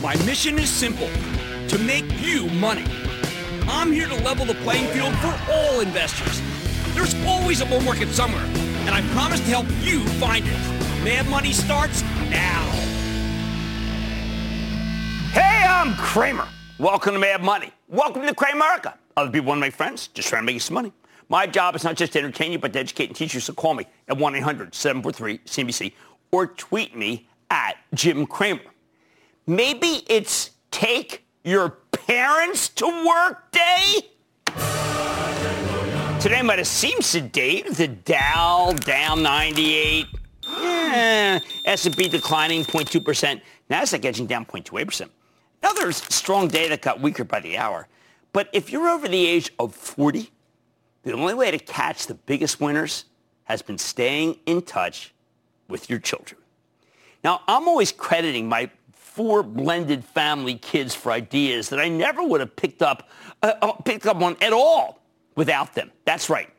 My mission is simple, to make you money. I'm here to level the playing field for all investors. There's always a bull market somewhere, and I promise to help you find it. Mad Money starts now. Hey, I'm Cramer. Welcome to Mad Money. Welcome to Cramerica. Other people want to make friends, just trying to make you some money. My job is not just to entertain you, but to educate and teach you. So call me at 1-800-743-CNBC or tweet me at Jim Cramer. Maybe it's take your parents to work day? Today might have seemed sedate. The Dow down 98. Yeah. S&P declining 0.2%. NASDAQ edging down 0.28%. Now there's strong data got weaker by the hour. But if you're over the age of 40, the only way to catch the biggest winners has been staying in touch with your children. Now, I'm always crediting my four blended family kids for ideas that I never would have picked up, uh, uh picked up on at all without them. That's right.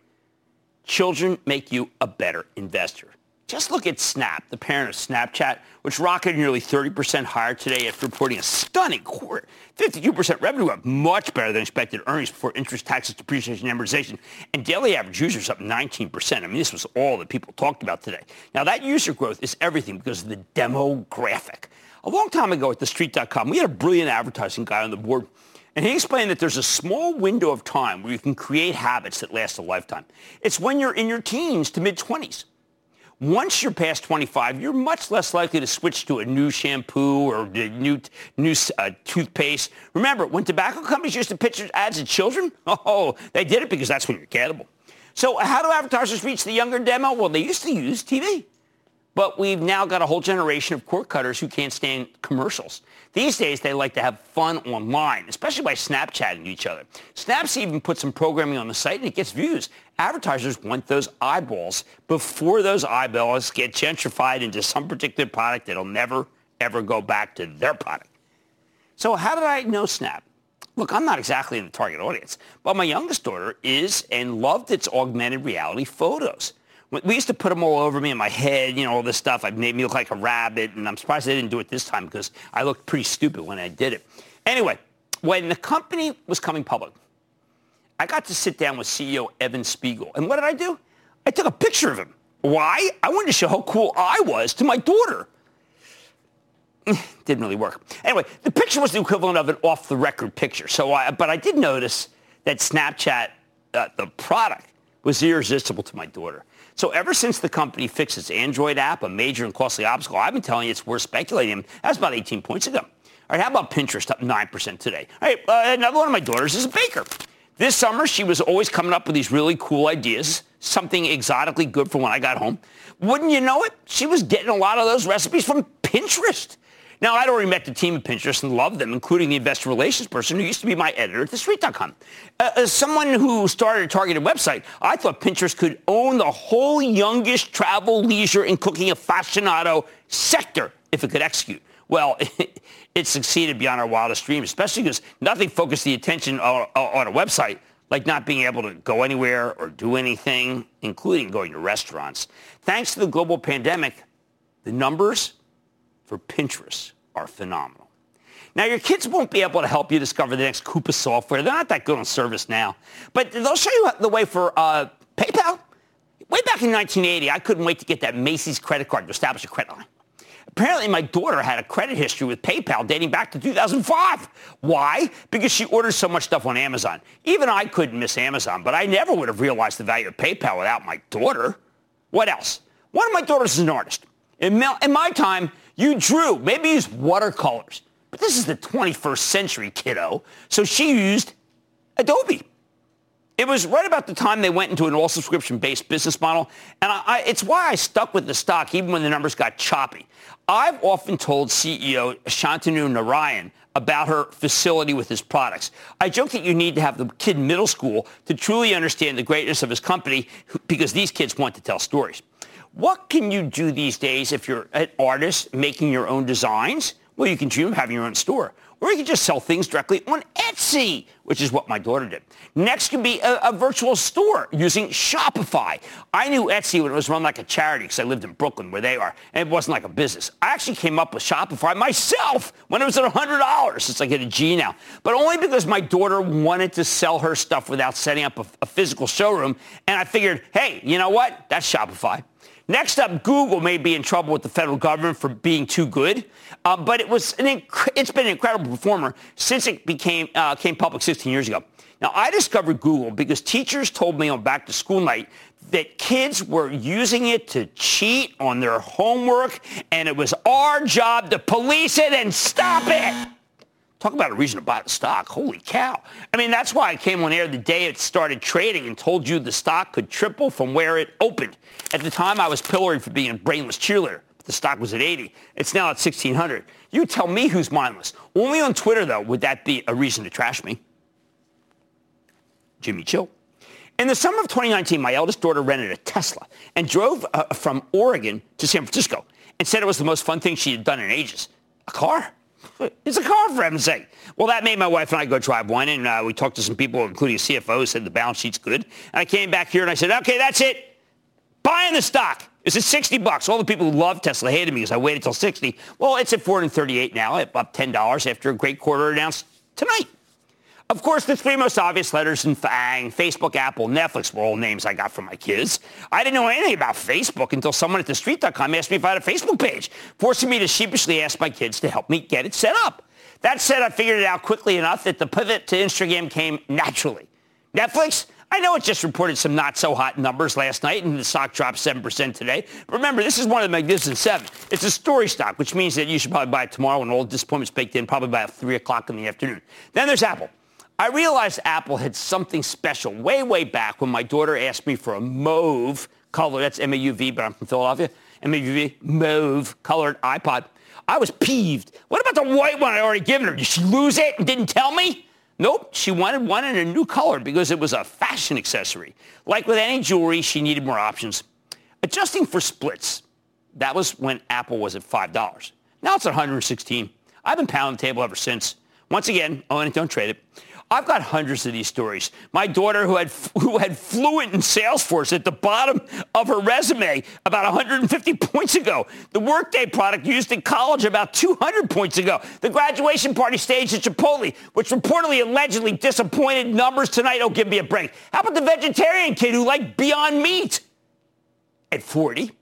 Children make you a better investor. Just look at Snap, the parent of Snapchat, which rocketed nearly 30% higher today after reporting a stunning quarter. 52% revenue up, much better than expected earnings before interest, taxes, depreciation, amortization, and daily average users up 19%. I mean, this was all that people talked about today. Now, that user growth is everything because of the demographic. A long time ago at TheStreet.com, we had a brilliant advertising guy on the board and he explained that there's a small window of time where you can create habits that last a lifetime. It's when you're in your teens to mid-20s. Once you're past 25, you're much less likely to switch to a new shampoo or a new, new uh, toothpaste. Remember, when tobacco companies used to pitch ads to children, oh, they did it because that's when you're gettable. So how do advertisers reach the younger demo? Well, they used to use TV. But we've now got a whole generation of cord cutters who can't stand commercials. These days, they like to have fun online, especially by Snapchatting each other. Snaps even put some programming on the site and it gets views. Advertisers want those eyeballs before those eyeballs get gentrified into some particular product that'll never, ever go back to their product. So how did I know Snap? Look, I'm not exactly in the target audience, but my youngest daughter is and loved its augmented reality photos. We used to put them all over me in my head, you know, all this stuff. I made me look like a rabbit, and I'm surprised they didn't do it this time because I looked pretty stupid when I did it. Anyway, when the company was coming public, I got to sit down with CEO Evan Spiegel. And what did I do? I took a picture of him. Why? I wanted to show how cool I was to my daughter. Didn't really work. Anyway, the picture was the equivalent of an off-the-record picture. So, I, but I did notice that Snapchat, uh, the product, was irresistible to my daughter. So ever since the company fixed its Android app, a major and costly obstacle, I've been telling you it's worth speculating. That's about 18 points ago. All right, how about Pinterest up 9% today? All right, uh, another one of my daughters is a baker. This summer, she was always coming up with these really cool ideas, something exotically good for when I got home. Wouldn't you know it? She was getting a lot of those recipes from Pinterest. Now, I'd already met the team at Pinterest and loved them, including the investor relations person who used to be my editor at TheStreet.com. Uh, as someone who started a targeted website, I thought Pinterest could own the whole youngest travel, leisure, and cooking aficionado sector if it could execute. Well, it, it succeeded beyond our wildest dreams, especially because nothing focused the attention on, on a website like not being able to go anywhere or do anything, including going to restaurants. Thanks to the global pandemic, the numbers for Pinterest are phenomenal. Now, your kids won't be able to help you discover the next Coupa software. They're not that good on service now. But they'll show you the way for uh, PayPal. Way back in 1980, I couldn't wait to get that Macy's credit card to establish a credit line. Apparently, my daughter had a credit history with PayPal dating back to 2005. Why? Because she orders so much stuff on Amazon. Even I couldn't miss Amazon, but I never would have realized the value of PayPal without my daughter. What else? One of my daughters is an artist. In my time, you drew, maybe use watercolors. But this is the 21st century, kiddo. So she used Adobe. It was right about the time they went into an all subscription based business model. And I, I, it's why I stuck with the stock even when the numbers got choppy. I've often told CEO Shantanu Narayan about her facility with his products. I joke that you need to have the kid in middle school to truly understand the greatness of his company because these kids want to tell stories. What can you do these days if you're an artist making your own designs? Well, you can dream of having your own store. Or you can just sell things directly on Etsy, which is what my daughter did. Next can be a, a virtual store using Shopify. I knew Etsy when it was run like a charity because I lived in Brooklyn where they are, and it wasn't like a business. I actually came up with Shopify myself when it was at $100. It's like get a G now. But only because my daughter wanted to sell her stuff without setting up a, a physical showroom. And I figured, hey, you know what? That's Shopify. Next up, Google may be in trouble with the federal government for being too good, uh, but it was an inc- it's been an incredible performer since it became uh, came public 16 years ago. Now, I discovered Google because teachers told me on back to school night that kids were using it to cheat on their homework, and it was our job to police it and stop it. Talk about a reason to buy the stock. Holy cow. I mean, that's why I came on air the day it started trading and told you the stock could triple from where it opened. At the time, I was pilloried for being a brainless cheerleader. The stock was at 80. It's now at 1600. You tell me who's mindless. Only on Twitter, though, would that be a reason to trash me. Jimmy Chill. In the summer of 2019, my eldest daughter rented a Tesla and drove uh, from Oregon to San Francisco and said it was the most fun thing she had done in ages. A car? It's a car, for heaven's sake. Well, that made my wife and I go drive one, and uh, we talked to some people, including a CFO, said the balance sheet's good. And I came back here and I said, okay, that's it. Buying the stock. It's at 60 bucks. All the people who love Tesla hated me because I waited till 60. Well, it's at 438 now, up $10 after a great quarter announced tonight. Of course, the three most obvious letters in FANG, Facebook, Apple, Netflix were all names I got from my kids. I didn't know anything about Facebook until someone at thestreet.com asked me if I had a Facebook page, forcing me to sheepishly ask my kids to help me get it set up. That said, I figured it out quickly enough that the pivot to Instagram came naturally. Netflix, I know it just reported some not so hot numbers last night and the stock dropped 7% today. Remember, this is one of the Magnificent Seven. It's a story stock, which means that you should probably buy it tomorrow when all disappointments baked in, probably by 3 o'clock in the afternoon. Then there's Apple. I realized Apple had something special way, way back when my daughter asked me for a mauve color. That's M-A-U-V, but I'm from Philadelphia. M-A-U-V, mauve colored iPod. I was peeved. What about the white one I already given her? Did she lose it and didn't tell me? Nope, she wanted one in a new color because it was a fashion accessory. Like with any jewelry, she needed more options. Adjusting for splits, that was when Apple was at $5. Now it's at 116. I've been pounding the table ever since. Once again, own it, don't trade it. I've got hundreds of these stories. My daughter, who had who had fluent in Salesforce at the bottom of her resume about 150 points ago. The Workday product used in college about 200 points ago. The graduation party staged at Chipotle, which reportedly allegedly disappointed numbers tonight. Oh, give me a break. How about the vegetarian kid who liked Beyond Meat at 40?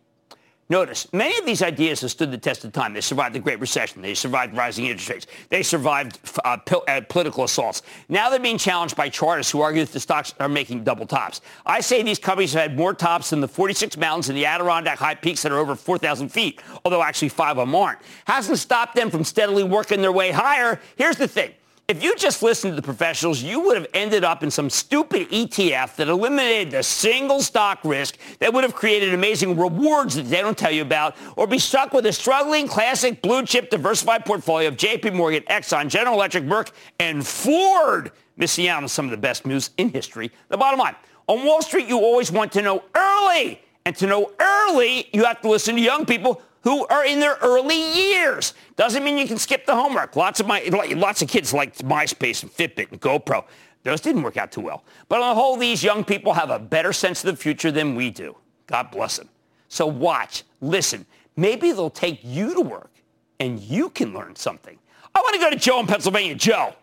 Notice, many of these ideas have stood the test of time. They survived the Great Recession. They survived rising interest rates. They survived uh, uh, political assaults. Now they're being challenged by chartists who argue that the stocks are making double tops. I say these companies have had more tops than the 46 mountains in the Adirondack high peaks that are over 4,000 feet, although actually five of them aren't. Hasn't stopped them from steadily working their way higher. Here's the thing. If you just listened to the professionals, you would have ended up in some stupid ETF that eliminated the single stock risk that would have created amazing rewards that they don't tell you about, or be stuck with a struggling classic blue chip diversified portfolio of JP Morgan, Exxon, General Electric, Merck, and Ford, missing out on some of the best moves in history. The bottom line, on Wall Street, you always want to know early. And to know early, you have to listen to young people who are in their early years. Doesn't mean you can skip the homework. Lots of my lots of kids like MySpace and Fitbit and GoPro. Those didn't work out too well. But on the whole, these young people have a better sense of the future than we do. God bless them. So watch, listen. Maybe they'll take you to work and you can learn something. I want to go to Joe in Pennsylvania. Joe.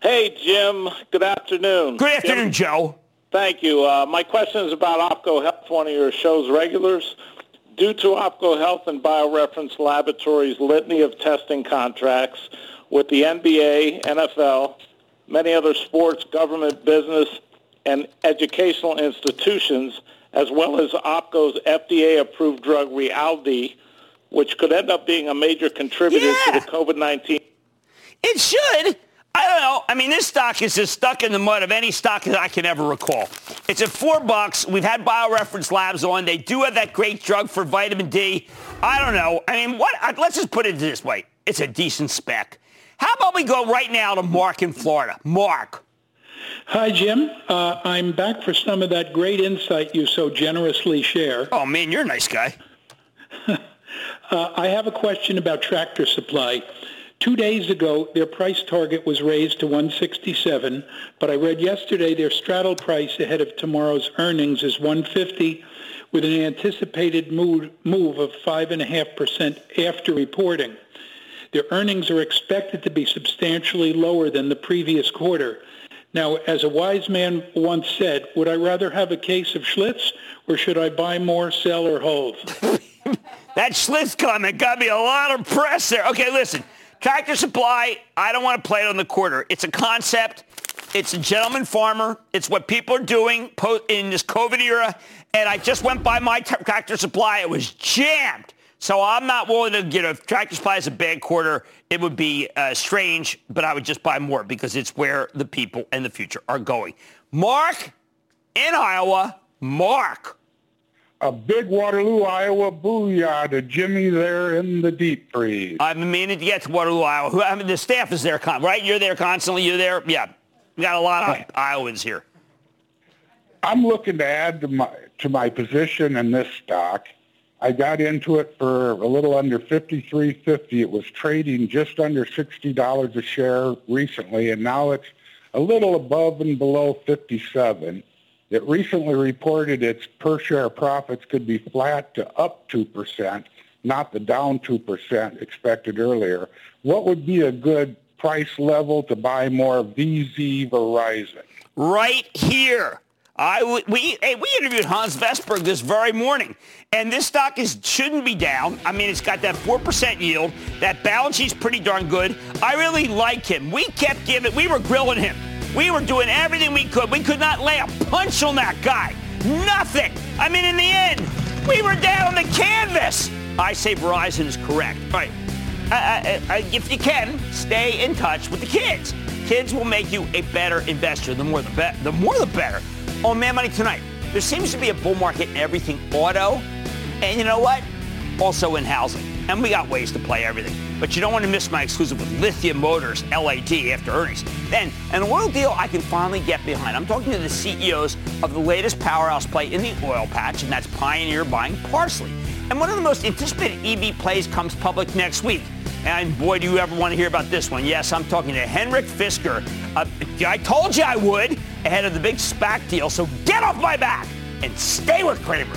Hey, Jim. Good afternoon. Good afternoon, Jim. Joe. Thank you. Uh, my question is about OPKO Health, one of your show's regulars. Due to OPKO Health and BioReference Laboratories' litany of testing contracts with the NBA, NFL, many other sports, government, business, and educational institutions, as well as OPKO's FDA-approved drug Rayaldee, which could end up being a major contributor yeah. to the COVID-19. It should. I don't know. I mean, this stock is as stuck in the mud of any stock that I can ever recall. It's at four bucks. We've had BioReference Labs on. They do have that great drug for vitamin D. I don't know. I mean, what? Let's just put it this way. It's a decent spec. How about we go right now to Mark in Florida? Mark. Hi, Jim. Uh, I'm back for some of that great insight you so generously share. Oh, man, you're a nice guy. uh, I have a question about Tractor Supply. Two days ago, their price target was raised to 167, but I read yesterday their straddle price ahead of tomorrow's earnings is 150 with an anticipated move, of 5.5% after reporting. Their earnings are expected to be substantially lower than the previous quarter. Now, as a wise man once said, would I rather have a case of Schlitz or should I buy more, sell, or hold? that Schlitz comment got me a lot of press there. Okay, listen. Tractor Supply, I don't want to play it on the quarter. It's a concept. It's a gentleman farmer. It's what people are doing in this COVID era. And I just went by my Tractor Supply. It was jammed. So I'm not willing to get a Tractor Supply as a bad quarter. It would be uh, strange, but I would just buy more because it's where the people and the future are going. Mark in Iowa. Mark a big Waterloo, Iowa booyah to Jimmy there in the deep freeze. Been meaning to get to Waterloo, Iowa. I mean, the staff is there, right? You're there constantly. You're there. Yeah, we got a lot of Iowans here. I'm looking to add to my to my position in this stock. I got into it for a little under 53.50. It was trading just under $60 a share recently, and now it's a little above and below 57. It recently reported its per share profits could be flat to up 2%, not the down 2% expected earlier. What would be a good price level to buy more VZ Verizon? Right here. I we hey, we interviewed Hans Vestberg this very morning, and this stock is shouldn't be down. I mean, it's got that four percent yield. That balance sheet's pretty darn good. I really like him. We kept giving. We were grilling him. We were doing everything we could. We could not lay a punch on that guy. Nothing. I mean, in the end, we were down on the canvas. I say Verizon is correct. All right. If you can, stay in touch with the kids. Kids will make you a better investor. The more the better. The more the better. On Mad Money tonight, there seems to be a bull market in everything auto, and you know what? Also in housing. And we got ways to play everything. But you don't want to miss my exclusive with Lithia Motors, LAD, after earnings. Then, an oil deal I can finally get behind. I'm talking to the CEOs of the latest powerhouse play in the oil patch, and that's Pioneer buying Parsley. And one of the most anticipated EV plays comes public next week. And boy, do you ever want to hear about this one. Yes, I'm talking to Henrik Fisker. Uh, I told you I would ahead of the big SPAC deal, so get off my back and stay with Cramer.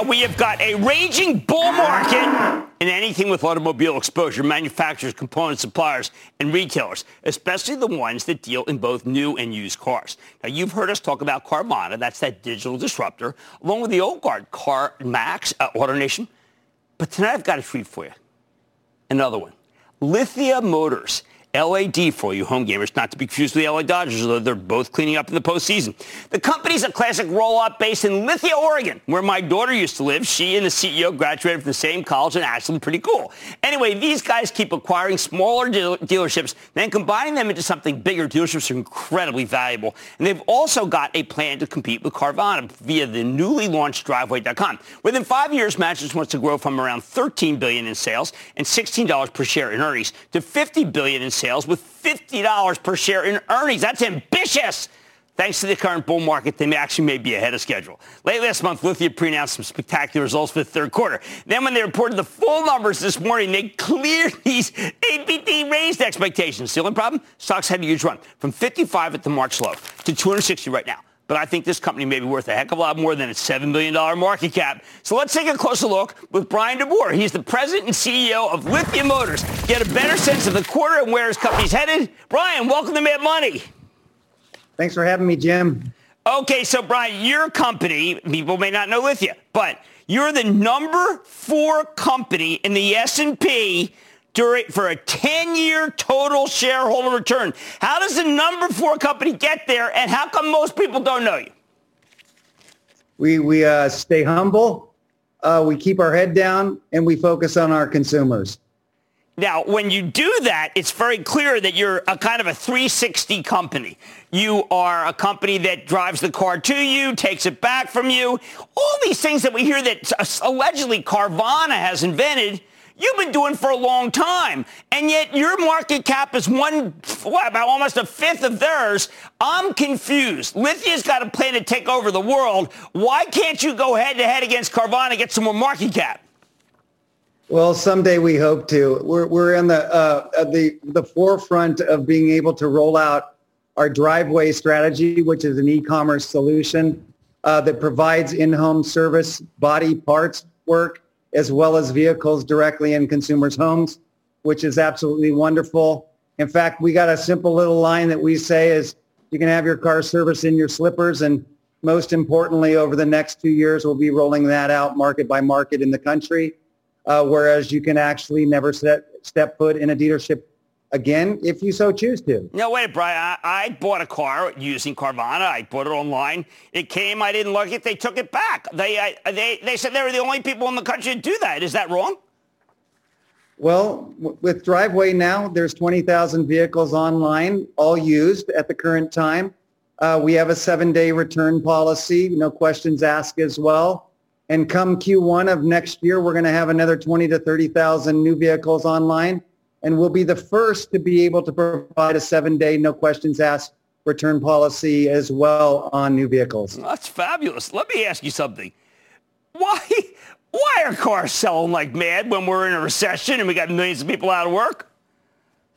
now, we have got a raging bull market in anything with automobile exposure, manufacturers, component suppliers, and retailers, especially the ones that deal in both new and used cars. Now, you've heard us talk about Carvana. That's that digital disruptor, along with the old guard, CarMax, uh, AutoNation. But tonight, I've got a treat for you. Another one. Lithia Motors LAD for you home gamers, not to be confused with the LA Dodgers, although they're both cleaning up in the postseason. The company's a classic roll-up based in Lithia, Oregon, where my daughter used to live. She and the CEO graduated from the same college in Ashland. Pretty cool. Anyway, these guys keep acquiring smaller deal- dealerships, then combining them into something bigger. Dealerships are incredibly valuable. And they've also got a plan to compete with Carvana via the newly launched Driveway.com. Within five years, Mattress wants to grow from around 13 billion in sales and $16 per share in earnings to 50 billion in sales with $50 per share in earnings. That's ambitious. Thanks to the current bull market, they actually may be ahead of schedule. Late last month, Lithia pre-announced some spectacular results for the third quarter. Then when they reported the full numbers this morning, they cleared these APT raised expectations. The only problem? Stocks had a huge run from 55 at the March low to 260 right now but I think this company may be worth a heck of a lot more than its $7 billion market cap. So let's take a closer look with Bryan DeBoer. He's the president and CEO of Lithia Motors. Get a better sense of the quarter and where his company's headed. Brian, welcome to Mad Money. Thanks for having me, Jim. Okay, so Brian, your company, people may not know Lithia, but you're the number four company in the S&P during, for a 10-year total shareholder return. How does the number four company get there, and how come most people don't know you? We, we uh, stay humble. uh, we keep our head down and we focus on our consumers. Now, when you do that, it's very clear that you're a kind of a 360 company. You are a company that drives the car to you, takes it back from you. All these things that we hear that allegedly Carvana has invented, you've been doing for a long time. And yet your market cap is one, what, about almost a fifth of theirs. I'm confused. Lithia's got a plan to take over the world. Why can't you go head to head against Carvana and get some more market cap? Well, someday we hope to. We're, we're in the, uh, the, the forefront of being able to roll out our driveway strategy, which is an e-commerce solution uh, that provides in-home service, body parts work, as well as vehicles directly in consumers' homes, which is absolutely wonderful. In fact, we got a simple little line that we say is you can have your car serviced in your slippers. And most importantly, over the next two years, we'll be rolling that out market by market in the country uh, whereas you can actually never set, step foot in a dealership again if you so choose to. No, wait, Brian. I, I, bought a car using Carvana. I bought it online. It came. I didn't like it. They took it back. They, I, they, they said they were the only people in the country to do that. Is that wrong? Well, with Driveway now, there's 20,000 vehicles online, all used at the current time. Uh, we have a seven-day return policy, no questions asked as well. And come Q1 of next year, we're going to have another 20 to 30,000 new vehicles online. And we'll be the first to be able to provide a seven-day, no questions asked return policy as well on new vehicles. That's fabulous. Let me ask you something. Why, why are cars selling like mad when we're in a recession and we got millions of people out of work?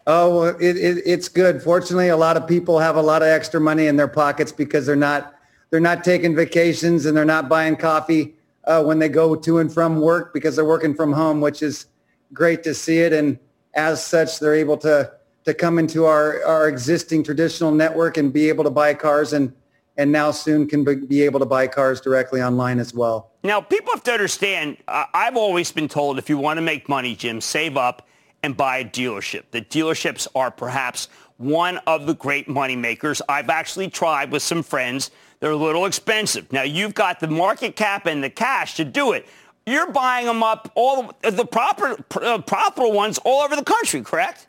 Oh, it, it, it's good. Fortunately, a lot of people have a lot of extra money in their pockets because they're not they're not taking vacations and they're not buying coffee uh, when they go to and from work because they're working from home, which is great to see it. And as such, they're able to to come into our, our existing traditional network and be able to buy cars and and now soon can be able to buy cars directly online as well. Now, people have to understand, I've always been told if you want to make money, Jim, save up and buy a dealership. The dealerships are perhaps one of the great money makers. I've actually tried with some friends they're a little expensive. Now you've got the market cap and the cash to do it. You're buying them up all the proper uh, proper ones all over the country, correct?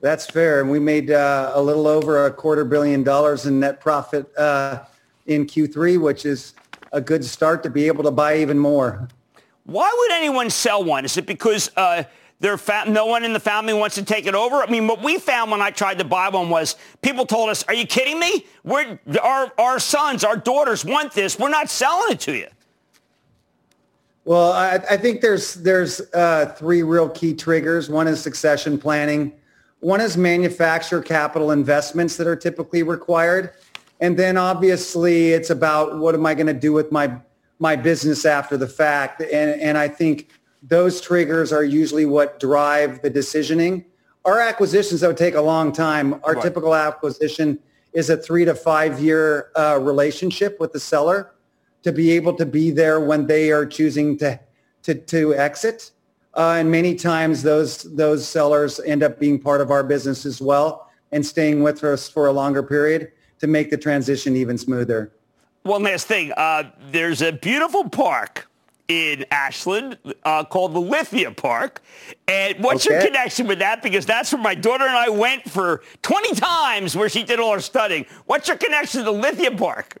That's fair, and we made uh, a little over a quarter billion dollars in net profit uh, in Q3, which is a good start to be able to buy even more. Why would anyone sell one? Is it because uh, their fa- no one in the family wants to take it over. I mean, what we found when I tried to buy one was people told us, "Are you kidding me? We're, our our sons, our daughters want this. We're not selling it to you." Well, I, I think there's there's uh, three real key triggers. One is succession planning. One is manufacturer capital investments that are typically required, and then obviously it's about what am I going to do with my my business after the fact. And and I think those triggers are usually what drive the decisioning. Our acquisitions, that would take a long time. Our right. typical acquisition is a three to five year uh, relationship with the seller to be able to be there when they are choosing to, to, to exit. Uh, and many times those, those sellers end up being part of our business as well and staying with us for a longer period to make the transition even smoother. One last thing. Uh, there's a beautiful park in Ashland uh, called the Lithia Park. And what's okay. your connection with that? Because that's where my daughter and I went for 20 times where she did all her studying. What's your connection to the Lithia Park?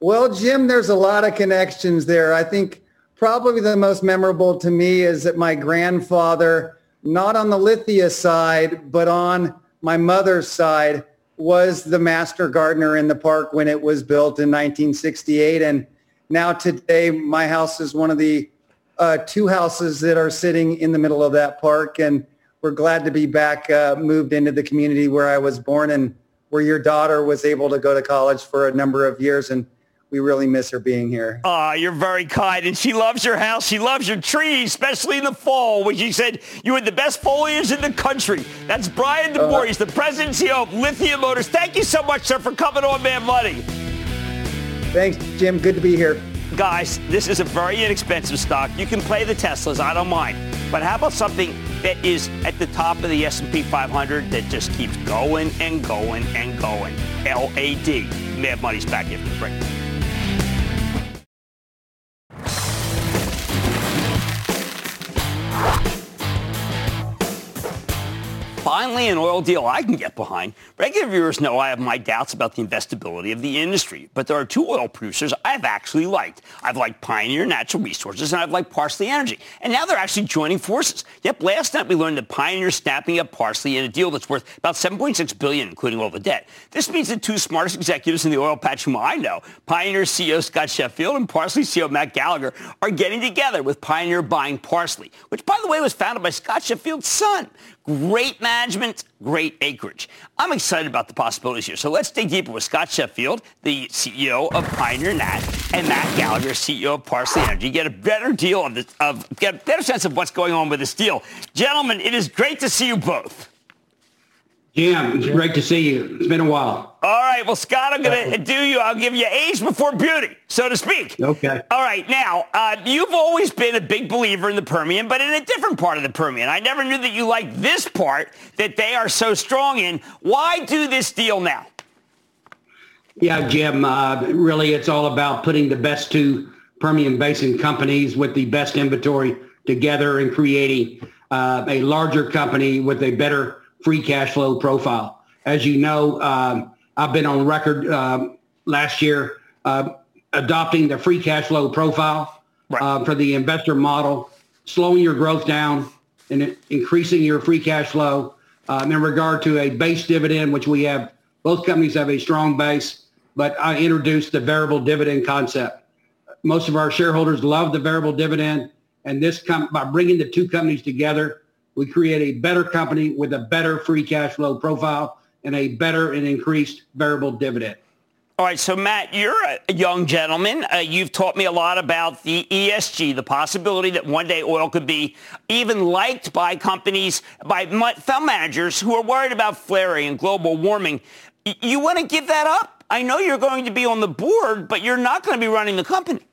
Well, Jim, there's a lot of connections there. I think probably the most memorable to me is that my grandfather, not on the Lithia side, but on my mother's side, was the master gardener in the park when it was built in 1968. And now today, my house is one of the uh, two houses that are sitting in the middle of that park. And we're glad to be back, uh, moved into the community where I was born and where your daughter was able to go to college for a number of years. And we really miss her being here. Ah, uh, you're very kind. And she loves your house. She loves your trees, especially in the fall, when she said you had the best foliage in the country. That's Bryan DeBoer. Uh, He's the president and CEO of Lithia Motors. Thank you so much, sir, for coming on Mad Money. Thanks, Jim. Good to be here. Guys, this is a very inexpensive stock. You can play the Teslas. I don't mind. But how about something that is at the top of the S&P 500 that just keeps going and going and going? LAD. Mad Money's back after the break. Finally an oil deal I can get behind. Regular viewers know I have my doubts about the investability of the industry, but there are two oil producers I've actually liked. I've liked Pioneer Natural Resources and I've liked Parsley Energy. And now they're actually joining forces. Yep, last night we learned that Pioneer snapping up Parsley in a deal that's worth about 7.6 billion, including all the debt. This means the two smartest executives in the oil patch whom I know, Pioneer CEO Scott Sheffield and Parsley CEO Matt Gallagher, are getting together with Pioneer buying Parsley, which by the way was founded by Scott Sheffield's son. Great management, great acreage. I'm excited about the possibilities here. So let's dig deeper with Scott Sheffield, the CEO of Pioneer Nat, and Matt Gallagher, CEO of Parsley Energy. Get a better deal of, this, of get a better sense of what's going on with this deal. Gentlemen, it is great to see you both. Jim, it's great to see you. It's been a while. All right. Well, Scott, I'm going to do you. I'll give you age before beauty, so to speak. Okay. All right. Now, uh, you've always been a big believer in the Permian, but in a different part of the Permian. I never knew that you liked this part that they are so strong in. Why do this deal now? Yeah, Jim. Uh, really, it's all about putting the best two Permian Basin companies with the best inventory together and creating uh, a larger company with a better free cash flow profile. As you know, um, I've been on record uh, last year uh, adopting the free cash flow profile right. uh, for the investor model, slowing your growth down and increasing your free cash flow um, in regard to a base dividend, which we have, both companies have a strong base, but I introduced the variable dividend concept. Most of our shareholders love the variable dividend, and this com- by bringing the two companies together, we create a better company with a better free cash flow profile and a better and increased variable dividend. All right, so Matt, you're a young gentleman. Uh, you've taught me a lot about the ESG, the possibility that one day oil could be even liked by companies, by fund managers who are worried about flaring and global warming. You want to give that up? I know you're going to be on the board, but you're not going to be running the company.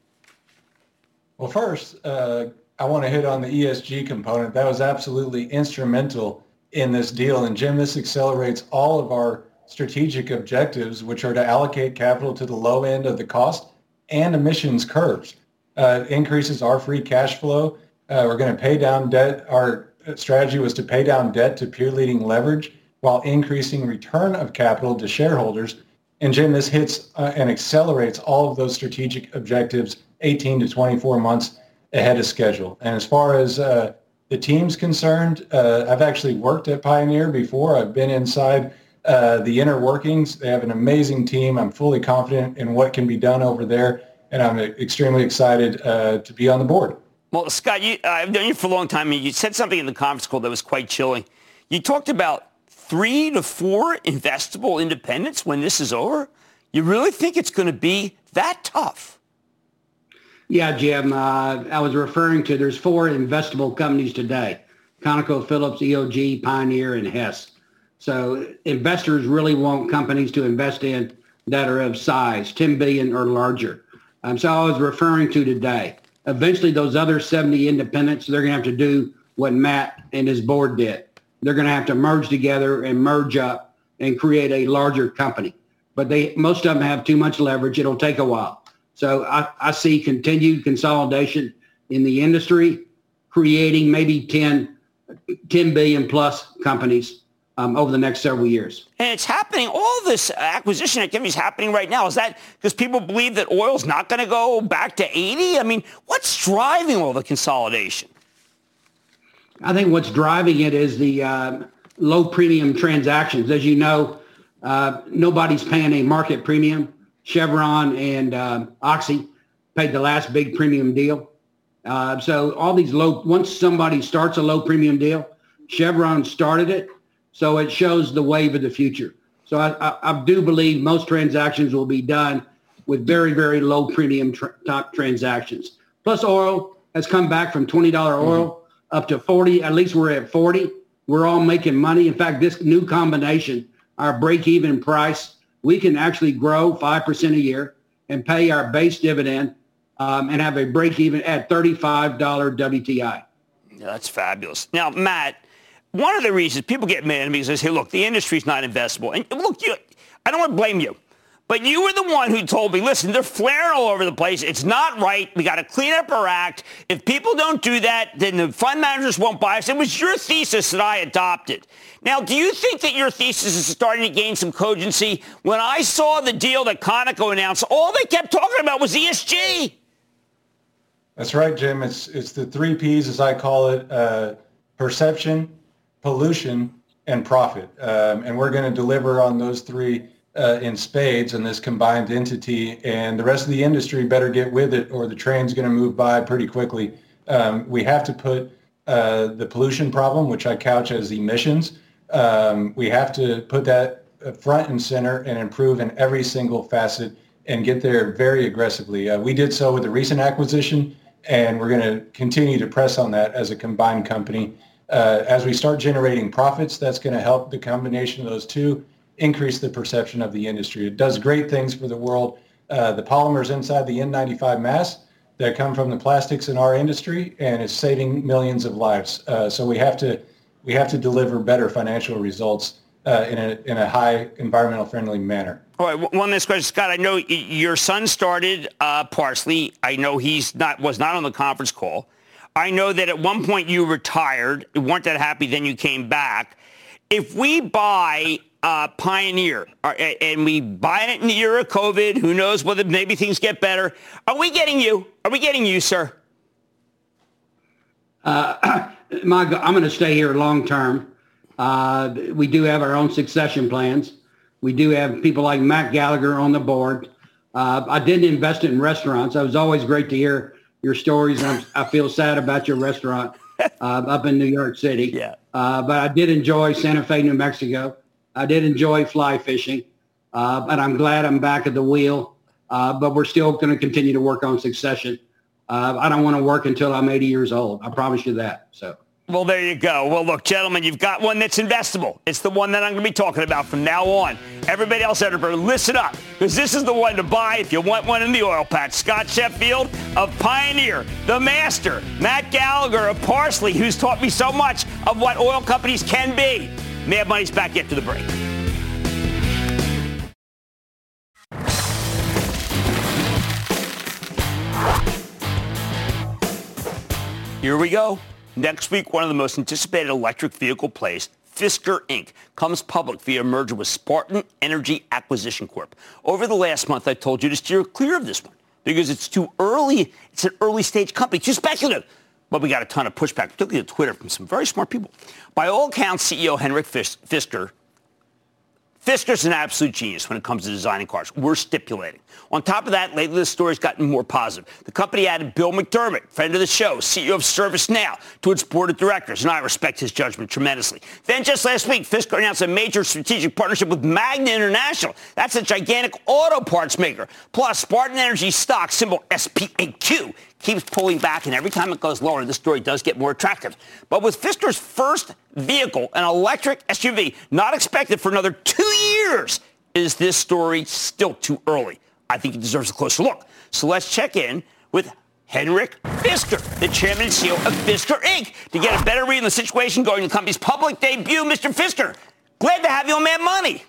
Well, first, uh, I want to hit on the ESG component. That was absolutely instrumental in this deal. And Jim, this accelerates all of our strategic objectives, which are to allocate capital to the low end of the cost and emissions curves. Uh, increases our free cash flow. Uh, we're going to pay down debt. Our strategy was to pay down debt to peer leading leverage while increasing return of capital to shareholders. And Jim, this hits uh, and accelerates all of those strategic objectives 18 to 24 months ahead of schedule. And as far as uh, the team's concerned, uh, I've actually worked at Pioneer before. I've been inside uh, the inner workings. They have an amazing team. I'm fully confident in what can be done over there, and I'm extremely excited uh, to be on the board. Well, Scott, you, I've known you for a long time, and you said something in the conference call that was quite chilling. You talked about three to four investable independents when this is over. You really think it's going to be that tough? Yeah, Jim. Uh, I was referring to there's four investable companies today: ConocoPhillips, EOG, Pioneer, and Hess. So investors really want companies to invest in that are of size, 10 billion or larger. Um, so I was referring to today. Eventually, those other 70 independents, they're going to have to do what Matt and his board did. They're going to have to merge together and merge up and create a larger company. But they most of them have too much leverage. It'll take a while. So I, I see continued consolidation in the industry, creating maybe 10, 10 billion plus companies um, over the next several years. And it's happening. All this acquisition activity is happening right now. Is that because people believe that oil's not going to go back to 80? I mean, what's driving all the consolidation? I think what's driving it is the uh, low premium transactions. As you know, uh, nobody's paying a market premium Chevron and uh, Oxy paid the last big premium deal. Uh, so all these low, once somebody starts a low premium deal, Chevron started it. So it shows the wave of the future. So I, I, I do believe most transactions will be done with very, very low premium tra- transactions. Plus oil has come back from $20 oil mm-hmm. up to 40. At least we're at 40. We're all making money. In fact, this new combination, our break even price we can actually grow 5% a year and pay our base dividend um, and have a break even at $35 WTI. Yeah, that's fabulous. Now, Matt, one of the reasons people get mad at me is they say, look, the industry's not investable. And look, you, I don't want to blame you. But you were the one who told me, listen, they're flaring all over the place. It's not right. We got to clean up our act. If people don't do that, then the fund managers won't buy us. It was your thesis that I adopted. Now, do you think that your thesis is starting to gain some cogency? When I saw the deal that Conoco announced, all they kept talking about was ESG. That's right, Jim. It's it's the three P's, as I call it: uh, perception, pollution, and profit. Um, and we're going to deliver on those three uh, in spades in this combined entity. And the rest of the industry better get with it, or the train's going to move by pretty quickly. Um, we have to put uh, the pollution problem, which I couch as emissions. Um, we have to put that front and center and improve in every single facet and get there very aggressively. Uh, we did so with the recent acquisition and we're going to continue to press on that as a combined company. Uh, as we start generating profits, that's going to help the combination of those two increase the perception of the industry. It does great things for the world. Uh, the polymers inside the N95 mask that come from the plastics in our industry, and is saving millions of lives. Uh, so we have to we have to deliver better financial results uh, in a in a high environmental friendly manner. All right, one last question, Scott. I know your son started uh, Parsley. I know he's not was not on the conference call. I know that at one point you retired, you weren't that happy, then you came back. If we buy uh, Pioneer uh, and we buy it in the era of COVID, who knows whether maybe things get better? Are we getting you? Are we getting you, sir? Uh, my, I'm going to stay here long term. Uh, we do have our own succession plans. We do have people like Matt Gallagher on the board. Uh, I didn't invest in restaurants. It was always great to hear your stories. i I feel sad about your restaurant uh, up in New York City. Yeah. Uh, but I did enjoy Santa Fe, New Mexico. I did enjoy fly fishing. Uh, and I'm glad I'm back at the wheel. Uh, but we're still going to continue to work on succession. Uh, I don't want to work until I'm 80 years old. I promise you that. So. Well, there you go. Well, look, gentlemen, you've got one that's investable. It's the one that I'm going to be talking about from now on. Everybody else, Edinburgh, listen up, because this is the one to buy if you want one in the oil patch. Scott Sheffield of Pioneer, the master, Matt Gallagher of Parsley, who's taught me so much of what oil companies can be. Mad Money's back after the break. Here we go. Next week, one of the most anticipated electric vehicle plays, Fisker Inc., comes public via merger with Spartan Energy Acquisition Corp. Over the last month, I told you to steer clear of this one because it's too early. It's an early stage company, too speculative. But we got a ton of pushback, particularly on Twitter, from some very smart people. By all accounts, CEO Henrik Fisker Fisker's an absolute genius when it comes to designing cars. We're stipulating. On top of that, lately the story's gotten more positive. The company added Bill McDermott, friend of the show, CEO of ServiceNow, to its board of directors, and I respect his judgment tremendously. Then just last week, Fisker announced a major strategic partnership with Magna International. That's a gigantic auto parts maker. Plus, Spartan Energy stock, symbol SPAQ, keeps pulling back, and every time it goes lower, the story does get more attractive. But with Fisker's first vehicle, an electric SUV, not expected for another two years, is this story still too early? I think it deserves a closer look. So let's check in with Henrik Fisker, the chairman and CEO of Fisker Inc., to get a better read on the situation going to the company's public debut. Mr. Fisker, glad to have you on Mad Money.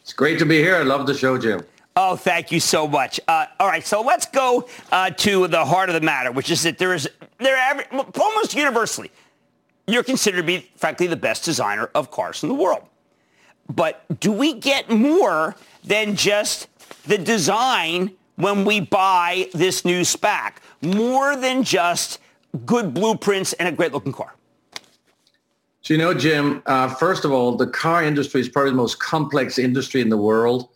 It's great to be here. I love the show, Jim. Oh, thank you so much. Uh, all right, so let's go uh, to the heart of the matter, which is that there is there every, almost universally you're considered to be, frankly, the best designer of cars in the world. But do we get more than just the design when we buy this new SPAC? More than just good blueprints and a great-looking car. So you know, Jim. Uh, first of all, the car industry is probably the most complex industry in the world.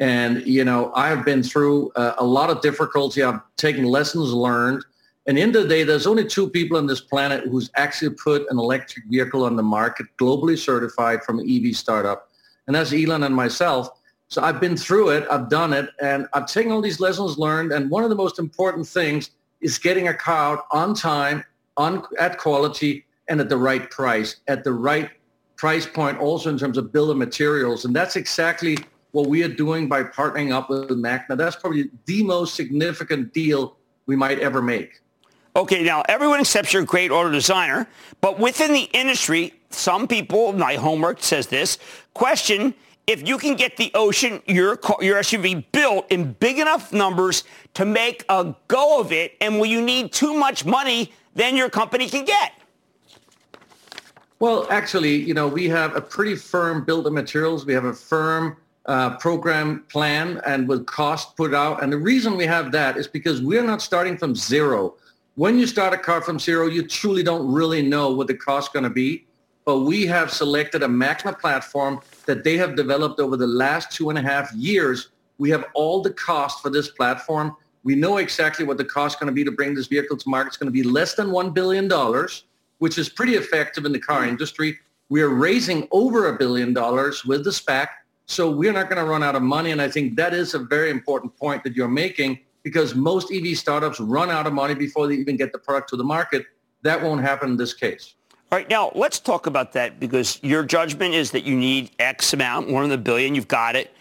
And, you know, I have been through uh, a lot of difficulty. I've taken lessons learned. And in the day, there's only two people on this planet who's actually put an electric vehicle on the market, globally certified from an EV startup. And that's Elon and myself. So I've been through it. I've done it. And I've taken all these lessons learned. And one of the most important things is getting a car out on time, on, at quality, and at the right price, at the right price point also in terms of bill of materials. And that's exactly what we are doing by partnering up with Magna. That's probably the most significant deal we might ever make. Okay, now everyone accepts you're a great auto designer, but within the industry, some people, my homework says this, question if you can get the Ocean, your, car, your SUV, built in big enough numbers to make a go of it, and will you need too much money than your company can get? Well, actually, you know, we have a pretty firm build of materials. We have a firm uh, program plan and with cost put out. And the reason we have that is because we're not starting from zero. When you start a car from zero, you truly don't really know what the cost is going to be. But we have selected a Magna platform that they have developed over the last two and a half years. We have all the cost for this platform. We know exactly what the cost is going to be to bring this vehicle to market. It's going to be less than $1 billion, which is pretty effective in the car industry. We are raising over a billion dollars with the SPAC. So we're not going to run out of money. And I think that is a very important point that you're making because most EV startups run out of money before they even get the product to the market. That won't happen in this case. All right, now let's talk about that because your judgment is that you need X amount, one of the billion, you've got it.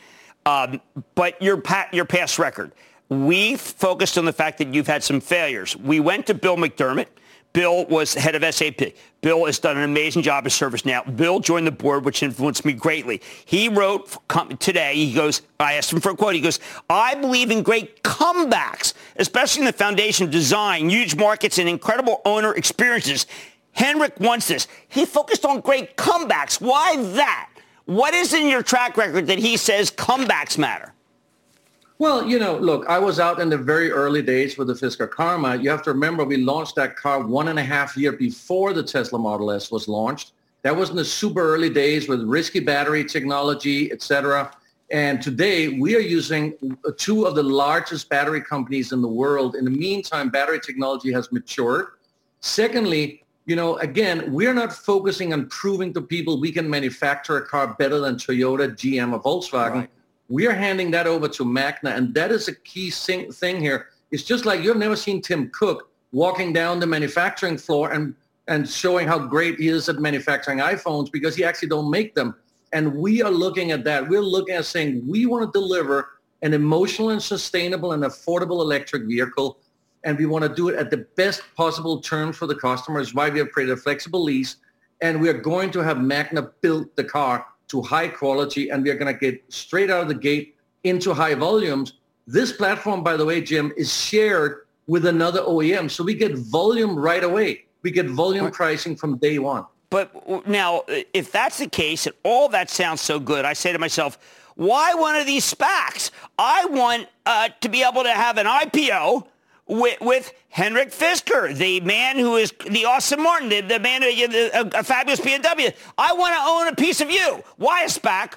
Um, but your, your past record, we focused on the fact that you've had some failures. We went to Bill McDermott. Bill was head of SAP. Bill has done an amazing job of ServiceNow. Bill joined the board, which influenced me greatly. He wrote today, he goes, I asked him for a quote. He goes, I believe in great comebacks, especially in the foundation of design, huge markets, and incredible owner experiences. Henrik wants this. He focused on great comebacks. Why that? What is in your track record that he says comebacks matter? Well, you know, look, I was out in the very early days with the Fisker Karma. You have to remember we launched that car one and a half year before the Tesla Model S was launched. That was in the super early days with risky battery technology, et cetera. And today we are using two of the largest battery companies in the world. In the meantime, battery technology has matured. Secondly, you know, again, we're not focusing on proving to people we can manufacture a car better than Toyota, GM, or Volkswagen. Right. We're handing that over to Magna, and that is a key thing here. It's just like you've never seen Tim Cook walking down the manufacturing floor and, and showing how great he is at manufacturing iPhones because he actually don't make them. And we are looking at that. We're looking at saying we want to deliver an emotional and sustainable and affordable electric vehicle and we want to do it at the best possible terms for the customers. Why we have created a flexible lease, and we are going to have Magna build the car to high quality, and we are going to get straight out of the gate into high volumes. This platform, by the way, Jim, is shared with another OEM, so we get volume right away. We get volume pricing from day one. But now, if that's the case, and all that sounds so good, I say to myself, why one of these SPACs? I want uh, to be able to have an IPO with, with Henrik Fisker, the man who is the Aston Martin, the, the man, the, a, a fabulous BMW. I want to own a piece of you. Why a SPAC?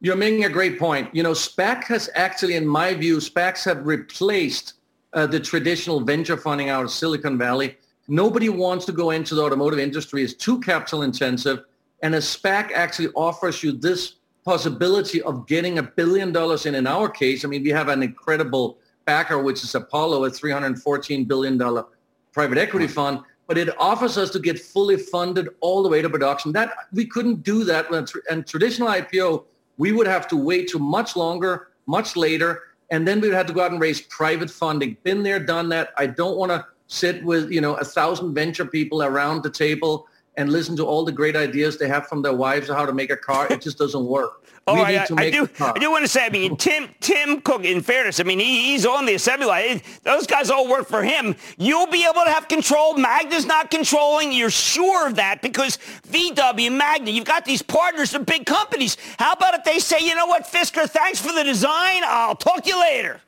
You're making a great point. You know, SPAC has actually, in my view, SPACs have replaced uh, the traditional venture funding out of Silicon Valley. Nobody wants to go into the automotive industry. It's too capital intensive. And a SPAC actually offers you this possibility of getting a billion dollars in. In our case, I mean, we have an incredible backer, which is Apollo, a $314 billion private equity fund, but it offers us to get fully funded all the way to production. That we couldn't do that when and traditional IPO, we would have to wait to much longer, much later, and then we would have to go out and raise private funding. Been there, done that. I don't want to sit with you know a thousand venture people around the table and listen to all the great ideas they have from their wives on how to make a car. It just doesn't work. Oh, I, I, do. I do want to say. I mean, Tim Tim Cook. In fairness, I mean he, he's on the assembly line. Those guys all work for him. You'll be able to have control. Magna's not controlling. You're sure of that because VW, Magna, you've got these partners of big companies. How about if they say, you know what, Fisker, thanks for the design. I'll talk to you later.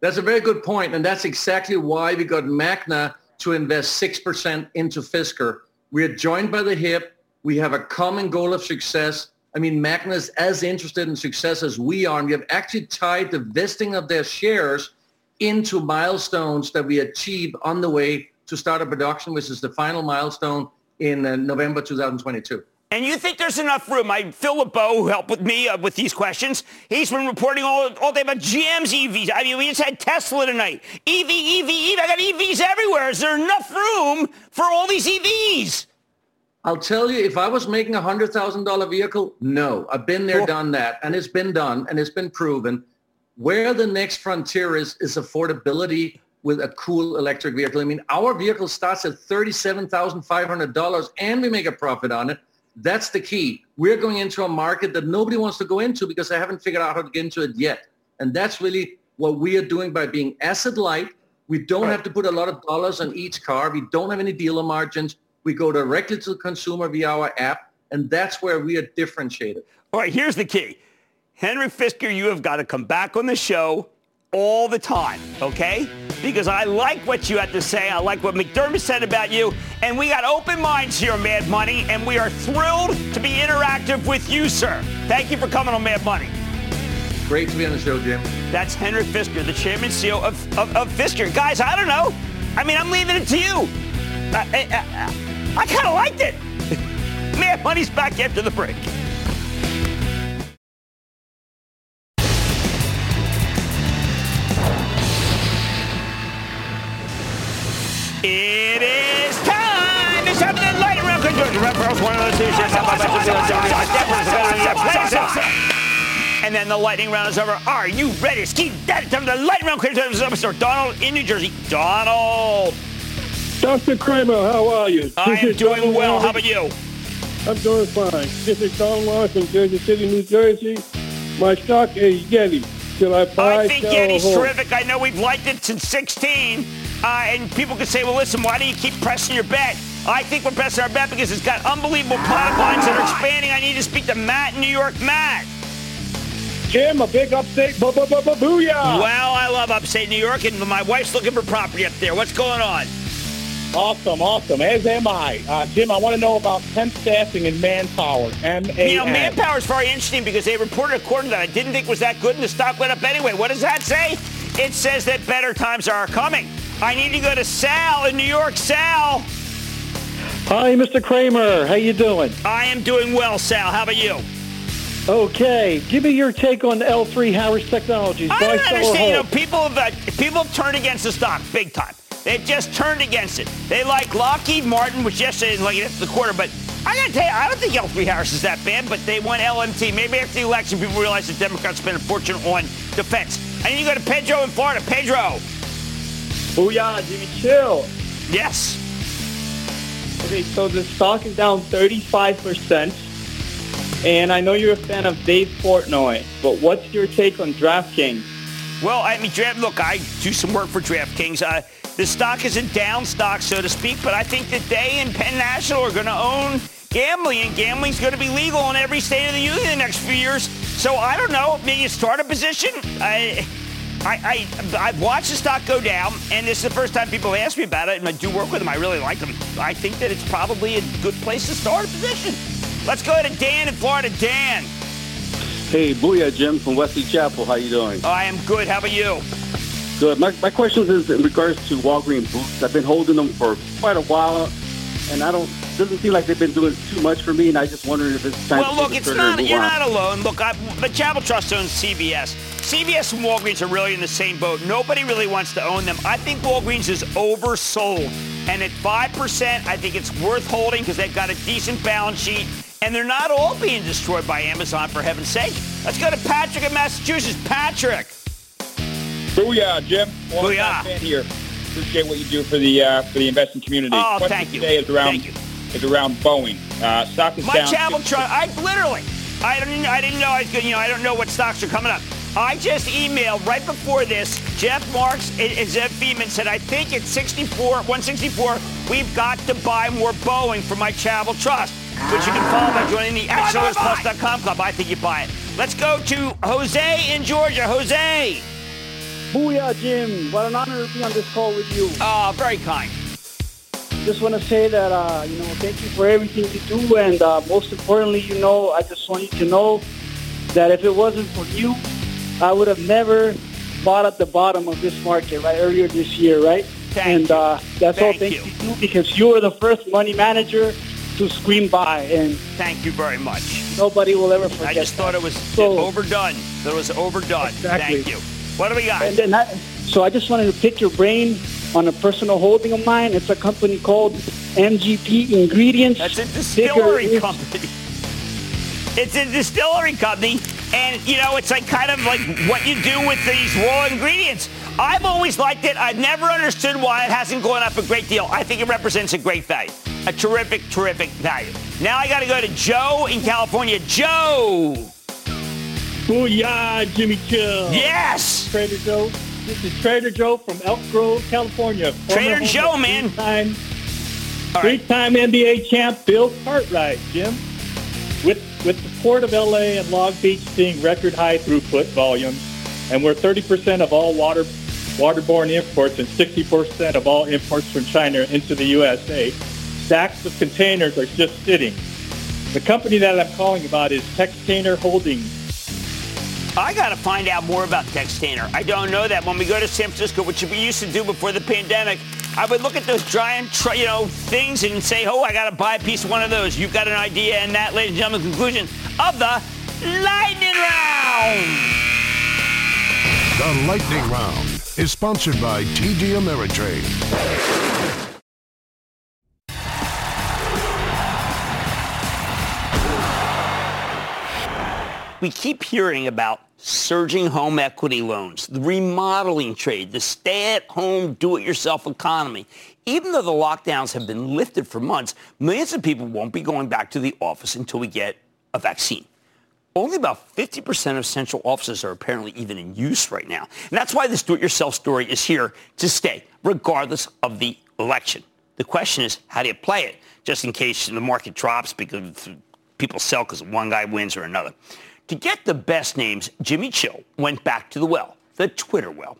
That's a very good point, and that's exactly why we got Magna to invest six percent into Fisker. We are joined by the hip. We have a common goal of success I mean, Magna is as interested in success as we are, and we have actually tied the vesting of their shares into milestones that we achieve on the way to start a production, which is the final milestone in uh, November 2022. And you think there's enough room? I Phil LeBeau, who helped with me uh, with these questions, he's been reporting all, all day about GM's EVs. I mean, we just had Tesla tonight. EV, EV, EV. I got EVs everywhere. Is there enough room for all these EVs? I'll tell you, if I was making a hundred thousand dollar vehicle, no, I've been there, done that, and it's been done, and it's been proven. Where the next frontier is is affordability with a cool electric vehicle. I mean, our vehicle starts at thirty-seven thousand five hundred dollars, and we make a profit on it. That's the key. We're going into a market that nobody wants to go into because they haven't figured out how to get into it yet. And that's really what we are doing by being asset light. We don't have to put a lot of dollars on each car. We don't have any dealer margins. We go directly to the consumer via our app. And that's where we are differentiated. All right, here's the key. Henry Fisker, you have got to come back on the show all the time, okay? Because I like what you have to say. I like what McDermott said about you. And we got open minds here, Mad Money, and we are thrilled to be interactive with you, sir. Thank you for coming on Mad Money. Great to be on the show, Jim. That's Henry Fisker, the chairman and CEO of, of, of Fisker. Guys, I don't know. I mean, I'm leaving it to you. I, I, I, I kind of liked it. Mad Money's back after the break. It is time! It's time for the lightning round. one of those And then the lightning round is over. Are you ready? Ski that time the lightning round. Mr. Donald in New Jersey. Donald. Dr. Cramer, how are you? I am doing well. How about you? I'm doing fine. This is Lawrence from Jersey City, New Jersey. My stock is Yeti. Should I buy, it? I think Yeti's hold? terrific. I know we've liked it since 16. Uh, and people can say, well, listen, why do you keep pressing your bet? I think we're pressing our bet because it's got unbelievable product lines that are expanding. I need to speak to Matt in New York. Matt. Jim, a big upstate. Booyah! Well, I love upstate New York, and my wife's looking for property up there. What's going on? Awesome, awesome. As am I. Uh, Jim, I want to know about temp staffing and manpower. M-A-N. You know, manpower is very interesting because they reported a quarter that I didn't think was that good, and the stock went up anyway. What does that say? It says that better times are coming. I need to go to Sal in New York. Sal. Hi, Mr. Cramer. How you doing? I am doing well, Sal. How about you? Okay, give me your take on L3 Harris Technologies. I don't understand. You know, people have uh, people have turned against the stock big time. They've just turned against it. They like Lockheed Martin, which yesterday didn't like it after the quarter, but I gotta tell you, I don't think L3 Harris is that bad, but they want LMT. Maybe after the election, people realize the Democrats spent a fortune on defense. And then you go to Pedro in Florida. Pedro. Booyah, Jimmy Chill. Yes. Okay, so the stock is down 35%. And I know you're a fan of Dave Portnoy, but what's your take on DraftKings? Well, I mean. Look, I do some work for DraftKings. Uh, the stock is a down stock, so to speak, but I think that they and Penn National are going to own gambling, and gambling's going to be legal in every state of the union in the next few years. So I don't know. Maybe you start a position. I, I, I, I've watched the stock go down, and this is the first time people have asked me about it, and I do work with them. I really like them. I think that it's probably a good place to start a position. Let's go to Dan in Florida. Dan. Hey, Booyah, Jim from Wesley Chapel. How you doing? I am good. How about you? Good. My, my question is in regards to Walgreens Boots. I've been holding them for quite a while, and I don't doesn't seem like they've been doing too much for me, and I just wondering if it's time Well, look, it's not. You're on. not alone. Look, I, the Charitable Trust owns CVS. CVS and Walgreens are really in the same boat. Nobody really wants to own them. I think Walgreens is oversold, and at five percent, I think it's worth holding because they've got a decent balance sheet, and they're not all being destroyed by Amazon for heaven's sake. Let's go to Patrick in Massachusetts. Patrick. Booyah, Jim. Long Booyah. time fan here. Appreciate what you do for the uh, for the investment community. Oh, Question thank you. Today is around Thank you. is around Boeing. Uh, stock is My down. Charitable Trust. I literally. I didn't. I didn't know. I was. gonna- You know. I don't know what stocks are coming up. I just emailed right before this. Jeff Marks and and Zev Fima said, I think at 64, 164, we've got to buy more Boeing for my Charitable Trust, which you can follow by joining the ActionAlertsPlus.com club. I think you buy it. Let's go to Jose in Georgia. Jose. Booyah, Jim. What an honor to be on this call with you. Oh, very kind. Just want to say that, uh, you know, thank you for everything you do. And uh, most importantly, you know, I just want you to know that if it wasn't for you, I would have never bought at the bottom of this market, right, earlier this year, right? Thank and uh, that's all Thank thanks you. to you because you were the first money manager to scream by. And Thank you very much. nobody will ever forget I just thought it was So- overdone. That it was overdone. Exactly. Thank you. What do we got? And then I, so I just wanted to pick your brain on a personal holding of mine. It's a company called MGP Ingredients. That's a distillery is- company. It's a distillery company, and you know, it's like kind of like what you do with these raw ingredients. I've always liked it. I've never understood why it hasn't gone up a great deal. I think it represents a great value, a terrific, terrific value. Now I got to go to Joe in California. Joe. Booyah, Jimmy Chill. Yes. Trader Joe. This is Trader Joe from Elk Grove, California. Trader Joe, man. Three-time, three-time NBA champ Bill Cartwright, Jim. With with the port of LA and Long Beach seeing record high throughput volumes, and we're 30% of all water waterborne imports and 60% of all imports from China into the USA. Stacks of containers are just sitting. The company that I'm calling about is Textainer Holdings. I got to find out more about Textainer. I don't know that. When we go to San Francisco, which we used to do before the pandemic, I would look at those giant, you know, things and say, "Oh, I got to buy a piece of one of those." You've got an idea, and that, ladies and gentlemen, conclusion of the lightning round. The lightning round is sponsored by TD Ameritrade. We keep hearing about surging home equity loans, the remodeling trade, the stay-at-home do-it-yourself economy. Even though the lockdowns have been lifted for months, millions of people won't be going back to the office until we get a vaccine. Only about 50% of central offices are apparently even in use right now. And that's why this do-it-yourself story is here to stay, regardless of the election. The question is, how do you play it? Just in case the market drops because people sell because one guy wins or another. To get the best names, Jimmy Chill went back to the well, the Twitter well.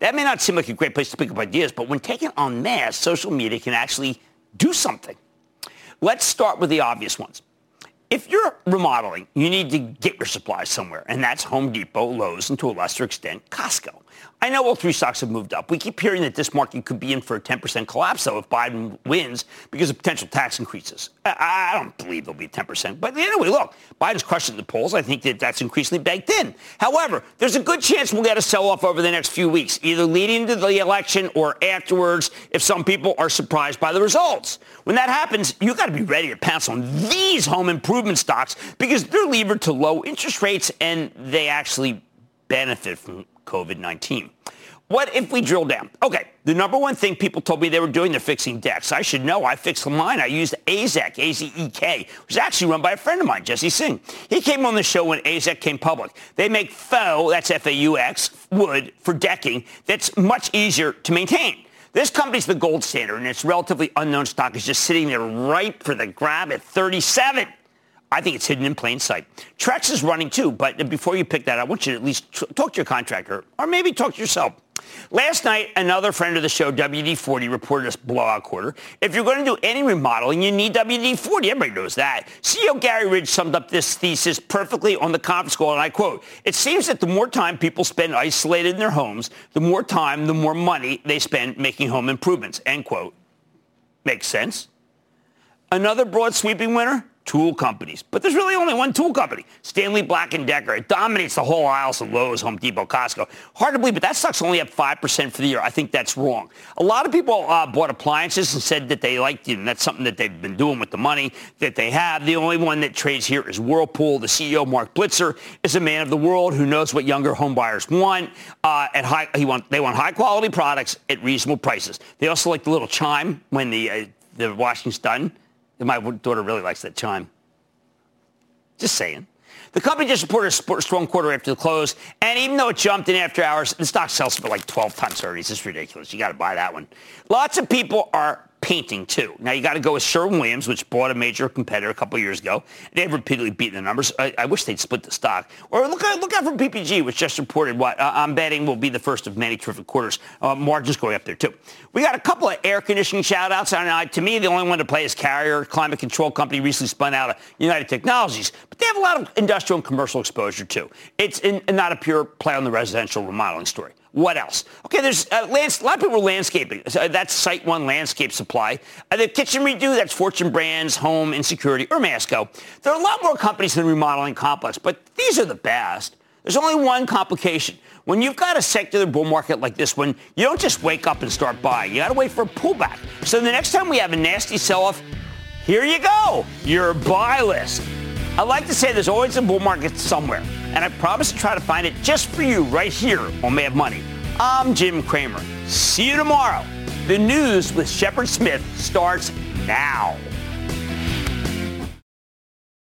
That may not seem like a great place to pick up ideas, but when taken en masse, social media can actually do something. Let's start with the obvious ones. If you're remodeling, you need to get your supplies somewhere, and that's Home Depot, Lowe's, and to a lesser extent, Costco. I know all three stocks have moved up. We keep hearing that this market could be in for a 10% collapse, though, if Biden wins because of potential tax increases. I, I don't believe there'll be 10%. But anyway, look, Biden's crushing the polls. I think that that's increasingly baked in. However, there's a good chance we'll get a sell-off over the next few weeks, either leading to the election or afterwards if some people are surprised by the results. When that happens, you've got to be ready to pounce on these home improvement stocks because they're levered to low interest rates and they actually benefit from COVID-19. What if we drill down? Okay, the number one thing people told me they were doing, they're fixing decks. I should know. I fixed mine. I used AZEK, A-Z-E-K, which is actually run by a friend of mine, Jesse Singh. He came on the show when AZEK came public. They make faux, that's F-A-U-X, wood for decking that's much easier to maintain. This company's the gold standard, and its relatively unknown stock is just sitting there ripe for the grab at 37. I think it's hidden in plain sight. Trex is running too, but before you pick that, I want you to at least talk to your contractor or maybe talk to yourself. Last night, another friend of the show, WD-40, reported a blowout quarter. If you're going to do any remodeling, you need WD-40. Everybody knows that. CEO Garry Ridge summed up this thesis perfectly on the conference call, and I quote, it seems that the more time people spend isolated in their homes, the more time, the more money they spend making home improvements, end quote. Makes sense. Another broad sweeping winner, tool companies. But there's really only one tool company, Stanley Black & Decker. It dominates the whole aisles of Lowe's, Home Depot, Costco. Hard to believe, but that stock's only up 5% for the year. I think that's wrong. A lot of people uh, bought appliances and said that they liked it, and that's something that they've been doing with the money that they have. The only one that trades here is Whirlpool. The CEO, Marc Bitzer, is a man of the world who knows what younger home buyers want. Uh, at high, he want, they want high-quality products at reasonable prices. They also like the little chime when the, uh, the washing's done. My daughter really likes that chime. Just saying. The company just reported a strong quarter after the close, and even though it jumped in after hours, the stock sells for like 12 times earnings. It's ridiculous. You got to buy that one. Lots of people are painting too. Now you got to go with Sherwin-Williams, which bought a major competitor a couple years ago. They've repeatedly beaten the numbers. I, I, wish they'd split the stock. Or look out, look out for PPG, which just reported what uh, I'm betting will be the first of many terrific quarters. Uh, margins going up there too. We got a couple of air conditioning shout outs. Uh, to me, the only one to play is Carrier, climate control company, recently spun out of United Technologies. But they have a lot of industrial and commercial exposure too. It's in, not a pure play on the residential remodeling story. What else? Okay, there's uh, lands, a lot of people are landscaping. So that's SiteOne Landscape Supply. Uh, the Kitchen Redo, that's Fortune Brands, Home & Security, or Masco. There are a lot more companies in the Remodeling Complex, but these are the best. There's only one complication. When you've got a secular bull market like this one, you don't just wake up and start buying. You got to wait for a pullback. So the next time we have a nasty sell-off, here you go, your buy list. I like to say there's always a bull market somewhere, and I promise to try to find it just for you right here on Mad Money. I'm Jim Cramer. See you tomorrow. The news with Shepard Smith starts now.